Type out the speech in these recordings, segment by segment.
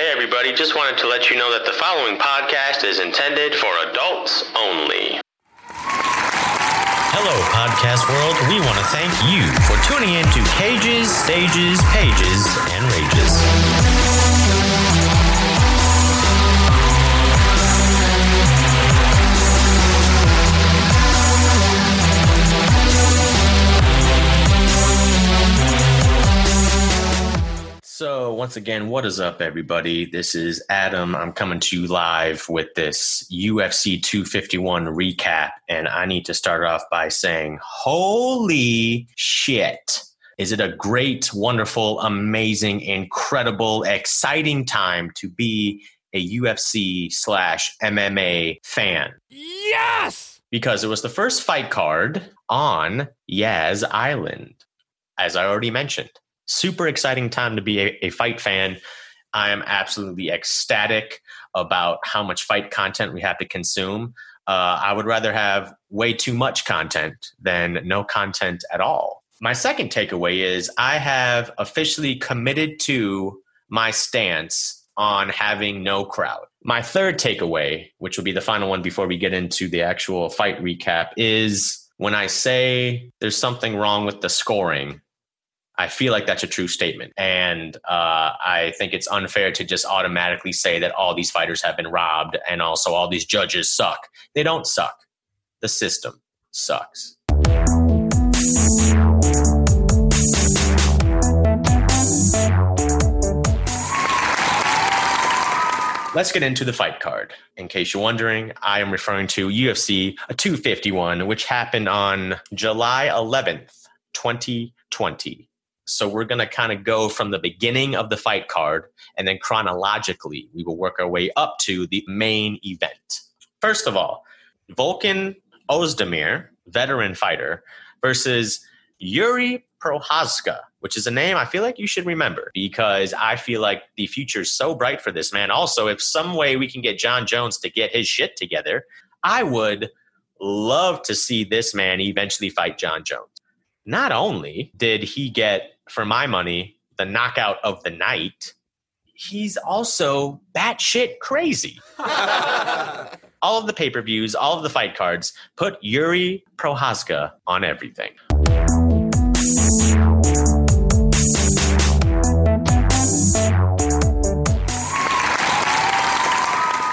Hey, everybody, just wanted to let you know that the following podcast is intended for adults only. Hello, podcast world. We want to thank you for tuning in to Cages, Stages, Pages, and Rages. Once again, what is up, everybody? This is Adam. I'm coming to you live with this UFC 251 recap. And I need to start off by saying, Holy shit. Is it a great, wonderful, amazing, incredible, exciting time to be a UFC slash MMA fan? Yes! Because it was the first fight card on Yas Island, as I already mentioned super exciting time to be a, a, fight fan. I am absolutely ecstatic about how much fight content we have to consume. Uh, I would rather have way too much content than no content at all. My second takeaway is I have officially committed to my stance on having no crowd. My third takeaway, which will be the final one before we get into the actual fight recap, is when I say there's something wrong with the scoring, I feel like that's a true statement. And uh, I think it's unfair to just automatically say that all these fighters have been robbed and also all these judges suck. They don't suck. The system sucks. Let's get into the fight card. In case you're wondering, I am referring to UFC 251, which happened on July 11th, 2020. So we're going to kind of go from the beginning of the fight card and then chronologically we will work our way up to the main event. First of all, Volkan Oezdemir, veteran fighter, versus Yuri Prochazka, which is a name I feel like you should remember because I feel like the future is so bright for this man. Also, if some way we can get Jon Jones to get his shit together, I would love to see this man eventually fight Jon Jones. Not only did he get, for my money, the knockout of the night, he's also batshit crazy. all of the pay per views, all of the fight cards, put Yuri Prochazka on everything.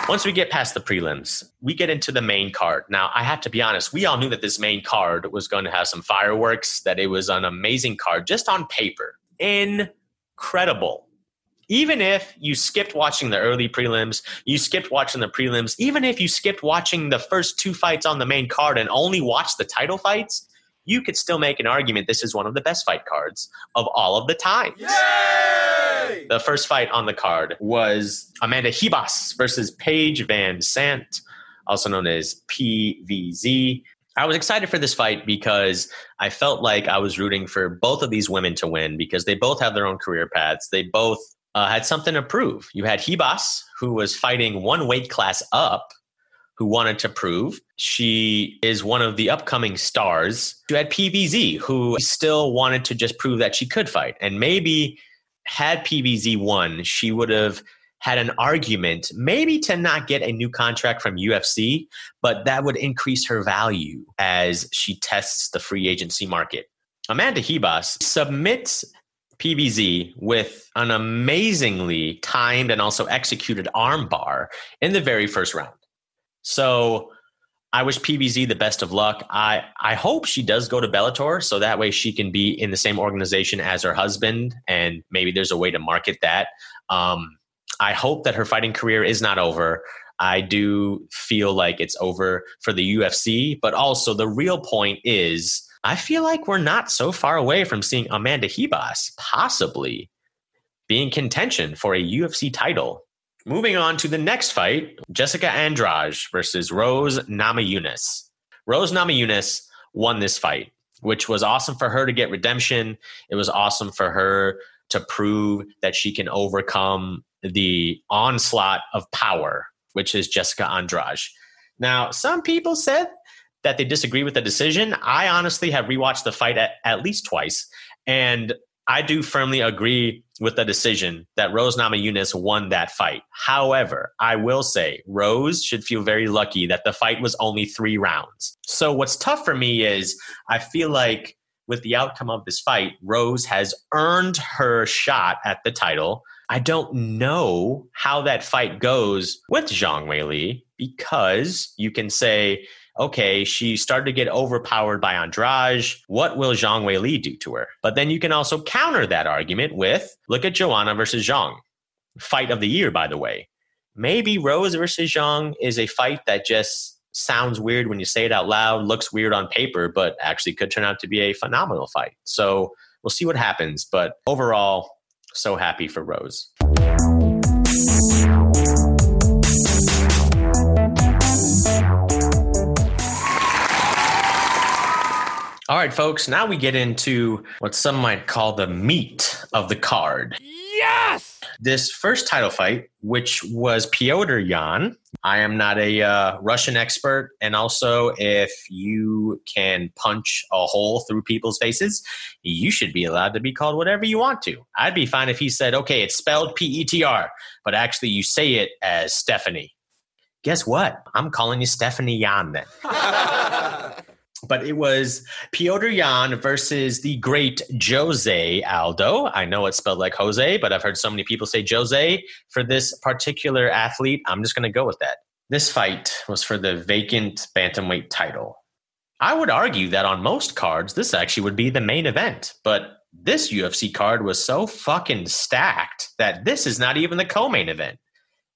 Once we get past the prelims, we get into the main card. Now, I have to be honest, we all knew that this main card was going to have some fireworks, that it was an amazing card just on paper. Incredible. Even if you skipped watching the early prelims, you skipped watching the prelims, even if you skipped watching the first two fights on the main card and only watched the title fights, you could still make an argument this is one of the best fight cards of all of the The first fight on the card was Amanda Ribas versus Paige VanZant, also known as PVZ. I was excited for this fight because I felt like I was rooting for both of these women to win because they both have their own career paths. They both uh, had something to prove. You had Ribas, who was fighting one weight class up, who wanted to prove she is one of the upcoming stars. You had PVZ, who still wanted to just prove that she could fight. And maybe had PVZ won, she would have had an argument, maybe to not get a new contract from UFC, but that would increase her value as she tests the free agency market. Amanda Ribas submits PVZ with an amazingly timed and also executed armbar in the very first round. So I wish PVZ the best of luck. I, I hope she does go to Bellator so that way she can be in the same organization as her husband and maybe there's a way to market that. Um, I hope that her fighting career is not over. I do feel like it's over for the UFC, but also the real point is I feel like we're not so far away from seeing Amanda Ribas possibly being contention for a UFC title. Moving on to the next fight, Jessica Andrade versus Rose Namajunas. Rose Namajunas won this fight, which was awesome for her to get redemption. It was awesome for her to prove that she can overcome the onslaught of power, which is Jessica Andrade. Now, some people said that they disagree with the decision. I honestly have rewatched the fight at, at least twice, and I do firmly agree with the decision that Rose Namajunas won that fight. However, I will say Rose should feel very lucky that the fight was only three rounds. So what's tough for me is I feel like with the outcome of this fight, Rose has earned her shot at the title. I don't know how that fight goes with Zhang Weili because you can say okay, she started to get overpowered by Andrade. What will Zhang Weili do to her? But then you can also counter that argument with look at Joanna versus Zhang. Fight of the year, by the way. Maybe Rose versus Zhang is a fight that just sounds weird when you say it out loud, looks weird on paper, but actually could turn out to be a phenomenal fight. So we'll see what happens. But overall, so happy for Rose. All right, folks, now we get into what some might call the meat of the card. Yes! This first title fight, which was Pyotr Yan. I am not a uh, Russian expert. And also, if you can punch a hole through people's faces, you should be allowed to be called whatever you want to. I'd be fine if he said, okay, it's spelled P E T R, but actually you say it as Stephanie. Guess what? I'm calling you Stephanie Yan then. but it was Piotr Yan versus the great Jose Aldo. I know it's spelled like Jose, but I've heard so many people say Jose for this particular athlete. I'm just going to go with that. This fight was for the vacant bantamweight title. I would argue that on most cards, this actually would be the main event, but this UFC card was so fucking stacked that this is not even the co main event.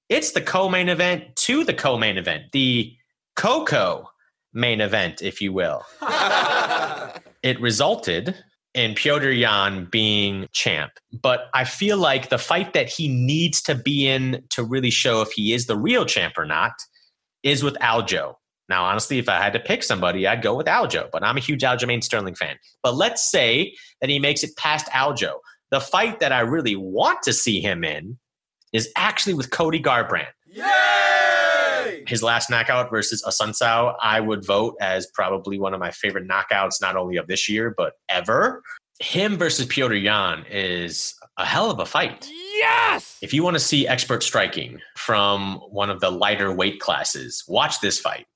It's the co main event to the co main event, the Coco main event, if you will. it resulted in Pyotr Yan being champ. But I feel like the fight that he needs to be in to really show if he is the real champ or not is with Aljo. Now, honestly, if I had to pick somebody, I'd go with Aljo, but I'm a huge Aljamain Sterling fan. But let's say that he makes it past Aljo. The fight that I really want to see him in is actually with Cody Garbrandt. Yay! His last knockout versus Assunção, I would vote as probably one of my favorite knockouts, not only of this year, but ever. Him versus Piotr Yan is a hell of a fight. Yes! If you want to see expert striking from one of the lighter weight classes, watch this fight.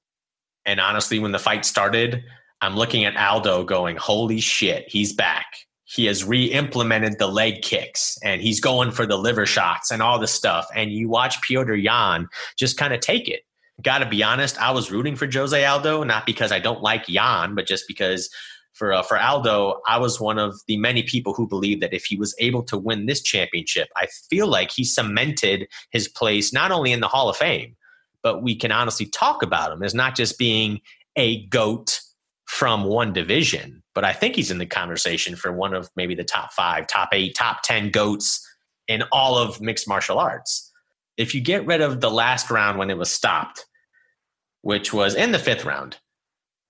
And honestly, when the fight started, I'm looking at Aldo going, holy shit, he's back. He has re implemented the leg kicks and he's going for the liver shots and all this stuff. And you watch Piotr Yan just kind of take it. Got to be honest, I was rooting for Jose Aldo, not because I don't like Yan, but just because for uh, for Aldo, I was one of the many people who believed that if he was able to win this championship, I feel like he cemented his place not only in the Hall of Fame, but we can honestly talk about him as not just being a goat from one division, but I think he's in the conversation for one of maybe the top five, top eight, top 10 goats in all of mixed martial arts. If you get rid of the last round when it was stopped, which was in the fifth round,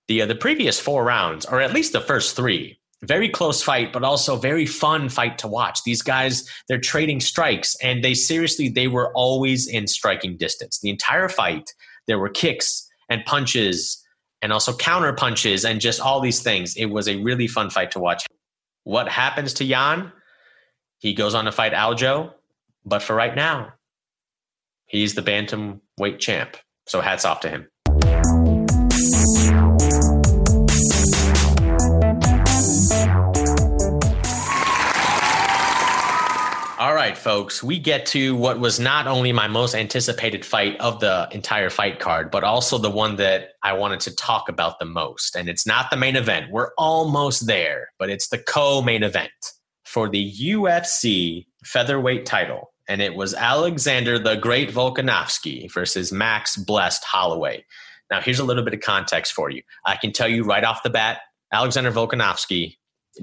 the, uh, the previous four rounds, or at least the first three, very close fight, but also very fun fight to watch. These guys, they're trading strikes, and they seriously, they were always in striking distance. The entire fight, there were kicks and punches and also counter punches and just all these things. It was a really fun fight to watch. What happens to Yan? He goes on to fight Aljo, but for right now, he's the bantamweight champ. So hats off to him. All right, folks, we get to what was not only my most anticipated fight of the entire fight card, but also the one that I wanted to talk about the most. And it's not the main event. We're almost there, but it's the co main event for the UFC featherweight title. And it was Alexander the Great Volkanovski versus Max Blessed Holloway. Now, here's a little bit of context for you. I can tell you right off the bat Alexander Volkanovski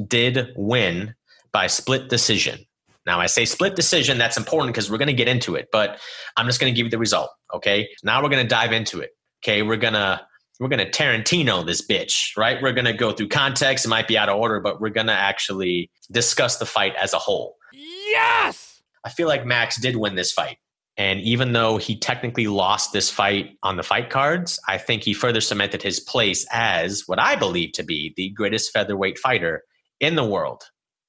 did win by split decision. Now, I say split decision, that's important because we're going to get into it, but I'm just going to give you the result. Okay. Now we're going to dive into it. Okay. We're going to, we're going to Tarantino this bitch, right? We're going to go through context. It might be out of order, but we're going to actually discuss the fight as a whole. Yes! I feel like Max did win this fight. And even though he technically lost this fight on the fight cards, I think he further cemented his place as what I believe to be the greatest featherweight fighter in the world.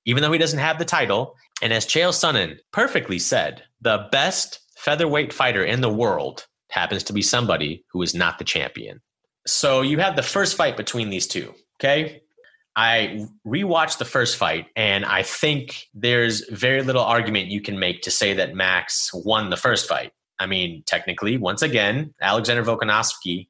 even though he doesn't have the title. And as Chael Sonnen perfectly said, the best featherweight fighter in the world happens to be somebody who is not the champion. So you have the first fight between these two. Okay. I rewatched the first fight, and I think there's very little argument you can make to say that Max won the first fight. I mean, technically, once again, Alexander Volkanovski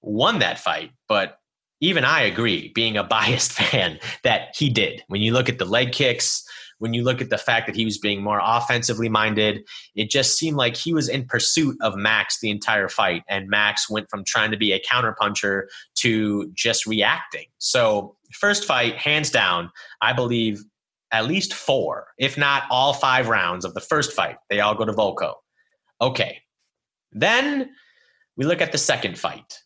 won that fight, but even I agree, being a biased fan, that he did. When you look at the leg kicks, when you look at the fact that he was being more offensively minded, it just seemed like he was in pursuit of Max the entire fight. And Max went from trying to be a counterpuncher to just reacting. So, first fight, hands down, I believe at least four, if not all five rounds of the first fight, they all go to Volko. Okay. Then we look at the second fight.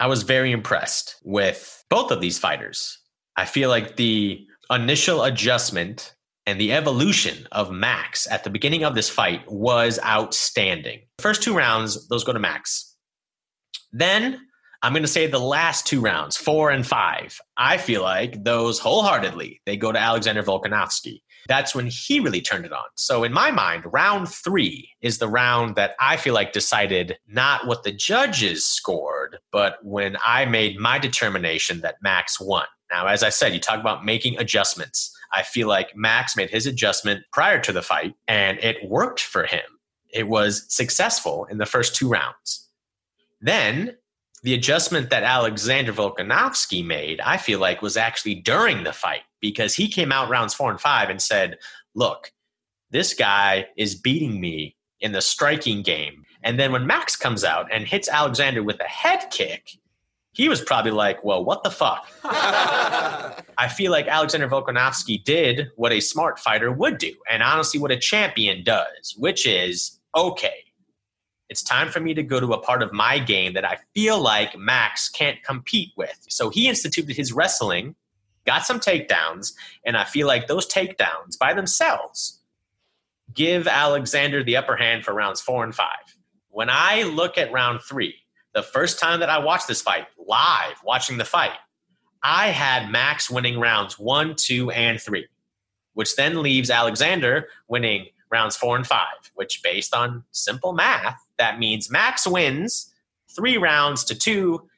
I was very impressed with both of these fighters. I feel like the initial adjustment and the evolution of Max at the beginning of this fight was outstanding. First two rounds, those go to Max. Then I'm going to say the last two rounds, four and five, I feel like those wholeheartedly, they go to Alexander Volkanovski. That's when he really turned it on. So, in my mind, round three is the round that I feel like decided not what the judges scored, but when I made my determination that Max won. Now, as I said, you talk about making adjustments. I feel like Max made his adjustment prior to the fight, and it worked for him. It was successful in the first two rounds. Then the adjustment that Alexander Volkanovski made, I feel like, was actually during the fight because he came out rounds four and five and said, Look, this guy is beating me in the striking game. And then when Max comes out and hits Alexander with a head kick, he was probably like, well, what the fuck? I feel like Alexander Volkanovski did what a smart fighter would do, and honestly, what a champion does, which is okay, it's time for me to go to a part of my game that I feel like Max can't compete with. So he instituted his wrestling, got some takedowns, and I feel like those takedowns by themselves give Alexander the upper hand for rounds four and five. When I look at round three, the first time that I watched this fight, live watching the fight, I had Max winning rounds one, two, and three, which then leaves Alexander winning rounds four and five, which, based on simple math, that means Max wins three rounds to two.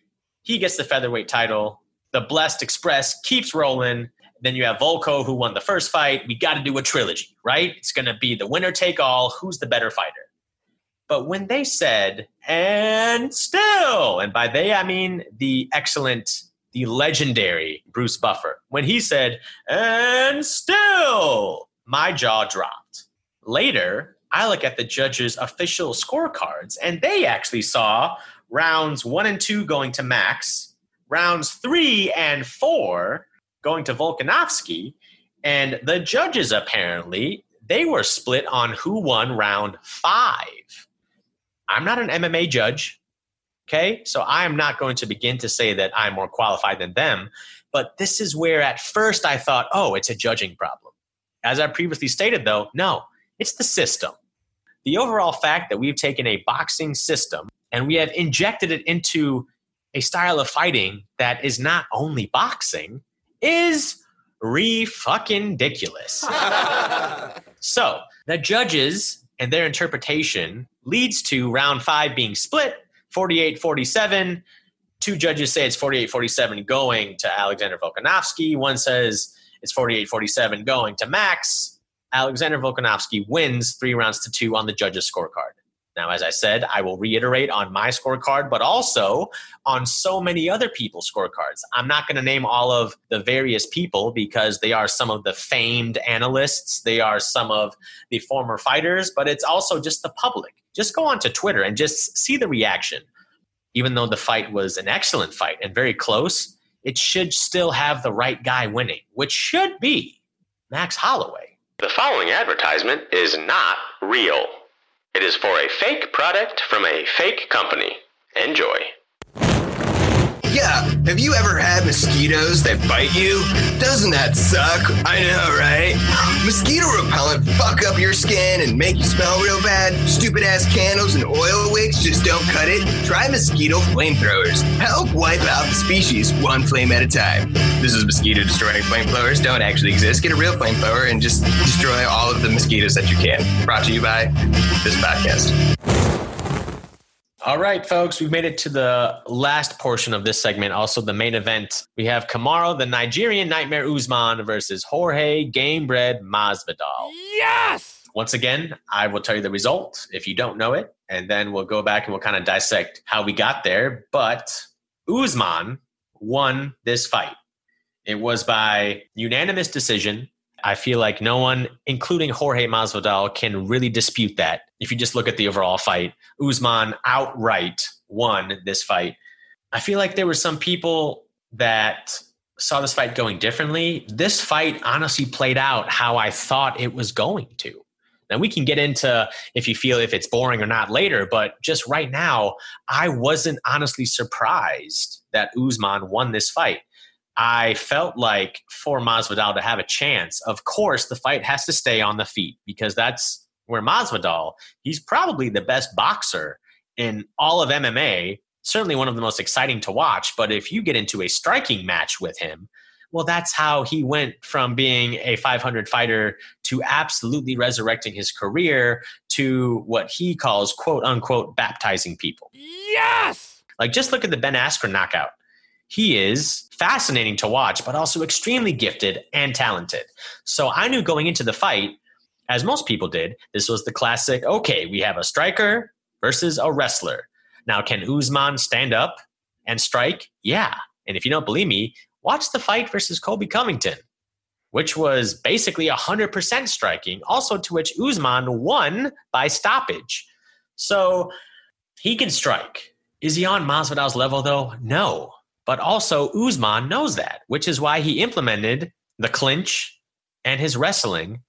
He gets the featherweight title. The Blessed Express keeps rolling. Then you have Volko, who won the first fight. We got to do a trilogy, right? It's going to be the winner take all. Who's the better fighter? But when they said, and still, and by they I mean the excellent, the legendary Bruce Buffer, when he said, and still, my jaw dropped. Later, I look at the judges' official scorecards, and they actually saw rounds one and two going to Max, rounds three and four going to Volkanovski, and the judges apparently they were split on who won round five. I'm not an MMA judge. Okay. So I am not going to begin to say that I'm more qualified than them. But this is where at first I thought, oh, it's a judging problem. As I previously stated, though, no, it's the system. The overall fact that we've taken a boxing system and we have injected it into a style of fighting that is not only boxing is re fucking ridiculous. so the judges and their interpretation leads to round five being split 48 47. Two judges say it's 48 47 going to Alexander Volkanovski. One says it's 48 47 going to Max. Alexander Volkanovski wins three rounds to two on the judges' scorecard. Now, as I said, I will reiterate on my scorecard, but also on so many other people's scorecards. I'm not going to name all of the various people because they are some of the famed analysts, they are some of the former fighters, but it's also just the public. Just go onto Twitter and just see the reaction. Even though the fight was an excellent fight and very close, it should still have the right guy winning, which should be Max Holloway. The following advertisement is not real. It is for a fake product from a fake company. Enjoy. Yeah, have you ever had mosquitoes that bite you? Doesn't that suck? I know, right? Mosquito repellent fuck up your skin and make you smell real bad. Stupid ass candles and oil wigs just don't cut it. Try mosquito flamethrowers. Help wipe out the species one flame at a time. This is mosquito destroying flamethrowers. Don't actually exist. Get a real flamethrower and just destroy all of the mosquitoes that you can. Brought to you by this podcast. All right, folks, we've made it to the last portion of this segment, also the main event. We have Kamaru, the Nigerian Nightmare Usman versus Jorge Gamebred Masvidal. Yes! Once again, I will tell you the result if you don't know it, and then we'll go back and we'll kind of dissect how we got there. But Usman won this fight. It was by unanimous decision. I feel like no one, including Jorge Masvidal, can really dispute that. If you just look at the overall fight, Usman outright won this fight. I feel like there were some people that saw this fight going differently. This fight honestly played out how I thought it was going to. Now we can get into if you feel if it's boring or not later, but just right now, I wasn't honestly surprised that Usman won this fight. I felt like for Masvidal to have a chance, of course, the fight has to stay on the feet because that's where Masvidal, he's probably the best boxer in all of MMA, certainly one of the most exciting to watch. But if you get into a striking match with him, well, that's how he went from being a 500 fighter to absolutely resurrecting his career to what he calls quote unquote baptizing people. Yes! Like, just look at the Ben Askren knockout. He is fascinating to watch, but also extremely gifted and talented. So I knew going into the fight, as most people did, this was the classic okay, we have a striker versus a wrestler. Now, can Usman stand up and strike? Yeah. And if you don't believe me, watch the fight versus Colby Covington, which was basically 100% striking, also to which Usman won by stoppage. So he can strike. Is he on Masvidal's level, though? No. But also, Usman knows that, which is why he implemented the clinch and his wrestling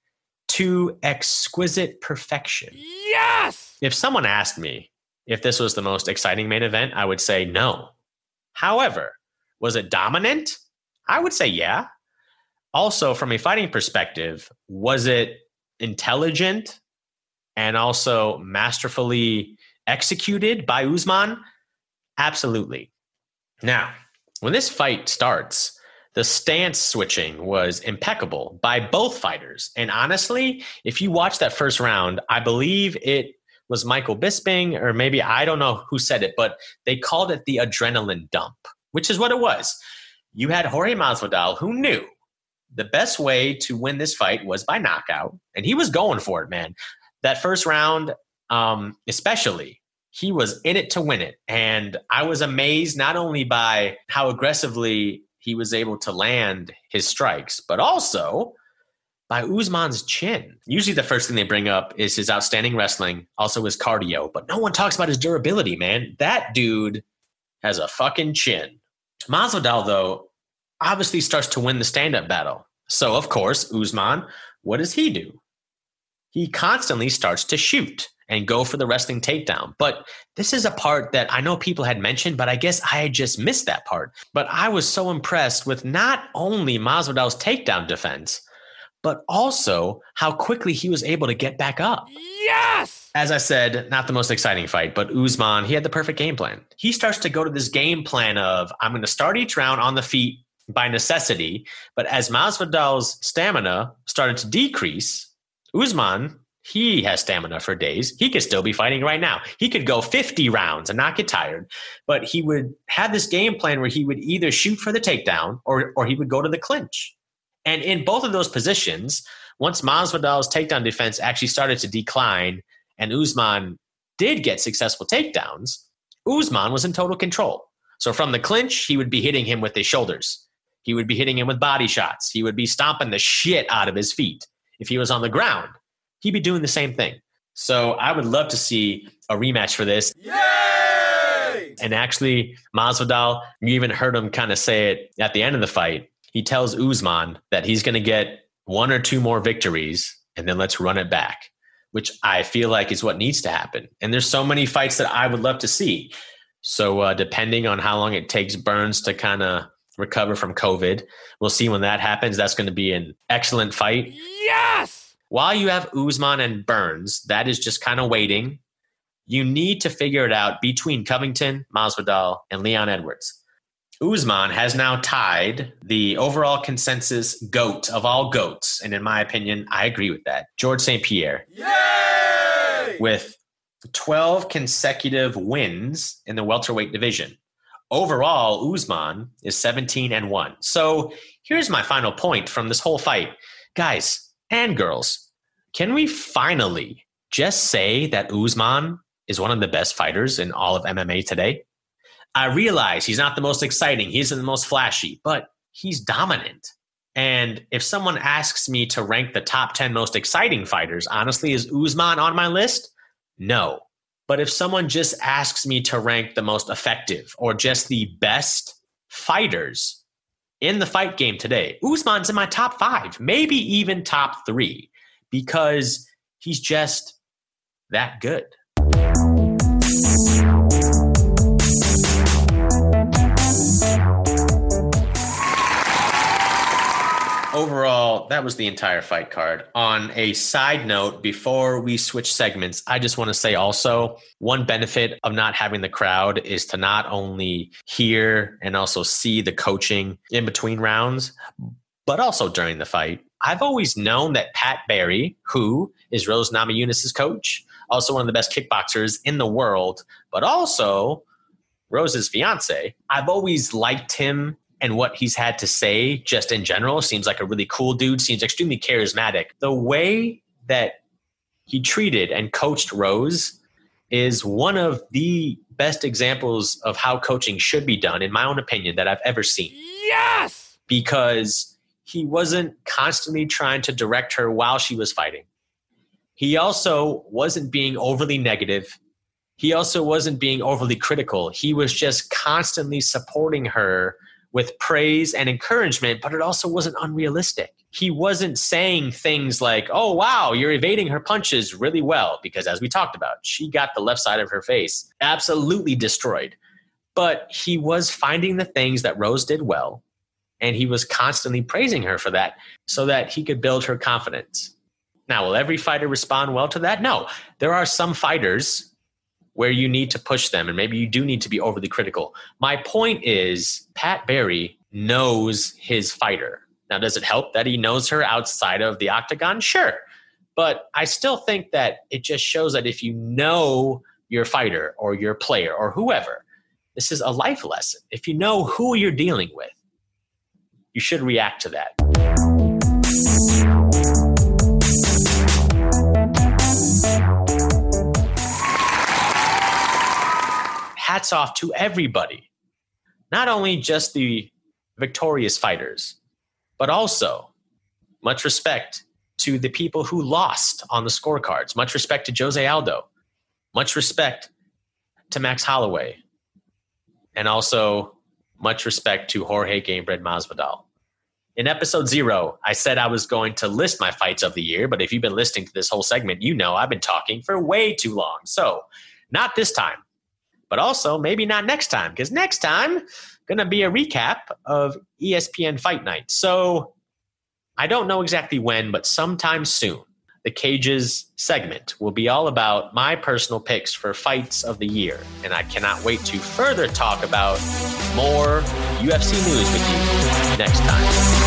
to exquisite perfection. Yes! If someone asked me if this was the most exciting main event, I would say no. However, was it dominant? I would say yeah. Also, from a fighting perspective, was it intelligent and also masterfully executed by Usman? Absolutely. Now, when this fight starts, the stance switching was impeccable by both fighters. And honestly, if you watch that first round, I believe it was Michael Bisping, or maybe I don't know who said it, but they called it the adrenaline dump, which is what it was. You had Jorge Masvidal, who knew the best way to win this fight was by knockout, and he was going for it, man. That first round, um, especially, he was in it to win it. And I was amazed not only by how aggressively he was able to land his strikes, but also by Usman's chin. Usually, the first thing they bring up is his outstanding wrestling, also his cardio, but no one talks about his durability, man. That dude has a fucking chin. Masvidal, though, obviously starts to win the stand up battle. So, of course, Usman, what does he do? He constantly starts to shoot and go for the wrestling takedown. But this is a part that I know people had mentioned, but I guess I had just missed that part. But I was so impressed with not only Masvidal's takedown defense, but also how quickly he was able to get back up. Yes! As I said, not the most exciting fight, but Usman, he had the perfect game plan. He starts to go to this game plan of I'm going to start each round on the feet by necessity, but as Masvidal's stamina started to decrease, Usman he has stamina for days. He could still be fighting right now. He could go 50 rounds and not get tired, but he would have this game plan where he would either shoot for the takedown or, or he would go to the clinch. And in both of those positions, once Masvidal's takedown defense actually started to decline and Usman did get successful takedowns, Usman was in total control. So from the clinch, he would be hitting him with his shoulders. He would be hitting him with body shots. He would be stomping the shit out of his feet. If he was on the ground, he'd be doing the same thing. So I would love to see a rematch for this. Yay! And actually, Masvidal, you even heard him kind of say it at the end of the fight. He tells Usman that he's going to get one or two more victories and then let's run it back, which I feel like is what needs to happen. And there's so many fights that I would love to see. So, uh, depending on how long it takes Burns to kind of recover from COVID, we'll see when that happens. That's going to be an excellent fight. Yes! While you have Usman and Burns, that is just kind of waiting. You need to figure it out between Covington, Masvidal, and Leon Edwards. Usman has now tied the overall consensus GOAT of all GOATs. And in my opinion, I agree with that. George St. Pierre. Yay! With 12 consecutive wins in the welterweight division. Overall, Usman is 17 and 1. So here's my final point from this whole fight. Guys and girls, can we finally just say that Usman is one of the best fighters in all of MMA today? I realize he's not the most exciting, he isn't the most flashy, but he's dominant. And if someone asks me to rank the top 10 most exciting fighters, honestly, is Usman on my list? No. But if someone just asks me to rank the most effective or just the best fighters in the fight game today, Usman's in my top five, maybe even top three, because he's just that good. Overall, that was the entire fight card. On a side note, before we switch segments, I just want to say also one benefit of not having the crowd is to not only hear and also see the coaching in between rounds, but also during the fight. I've always known that Pat Barry, who is Rose Namajunas' coach, also one of the best kickboxers in the world, but also Rose's fiance, I've always liked him and what he's had to say just in general seems like a really cool dude seems extremely charismatic. The way that he treated and coached rose is one of the best examples of how coaching should be done in my own opinion that i've ever seen. Yes! because he wasn't constantly trying to direct her while she was fighting. He also wasn't being overly negative. He also wasn't being overly critical. He was just constantly supporting her with praise and encouragement, but it also wasn't unrealistic. He wasn't saying things like, oh, wow, you're evading her punches really well, because as we talked about, she got the left side of her face absolutely destroyed. But he was finding the things that Rose did well, and he was constantly praising her for that so that he could build her confidence. Now, will every fighter respond well to that? No. There are some fighters where you need to push them and maybe you do need to be overly critical. My point is Pat Barry knows his fighter. Now, does it help that he knows her outside of the octagon? Sure. But I still think that it just shows that if you know your fighter or your player or whoever, this is a life lesson. If you know who you're dealing with, you should react to that. Hats off to everybody, not only just the victorious fighters, but also much respect to the people who lost on the scorecards. Much respect to Jose Aldo. Much respect to Max Holloway. And also much respect to Jorge Gamebred Masvidal. In episode zero, I said I was going to list my fights of the year, but if you've been listening to this whole segment, you know I've been talking for way too long. So, not this time but also maybe not next time because next time going to be a recap of ESPN Fight Night. So I don't know exactly when, but sometime soon. The Cages segment will be all about my personal picks for fights of the year. And I cannot wait to further talk about more UFC news with you next time.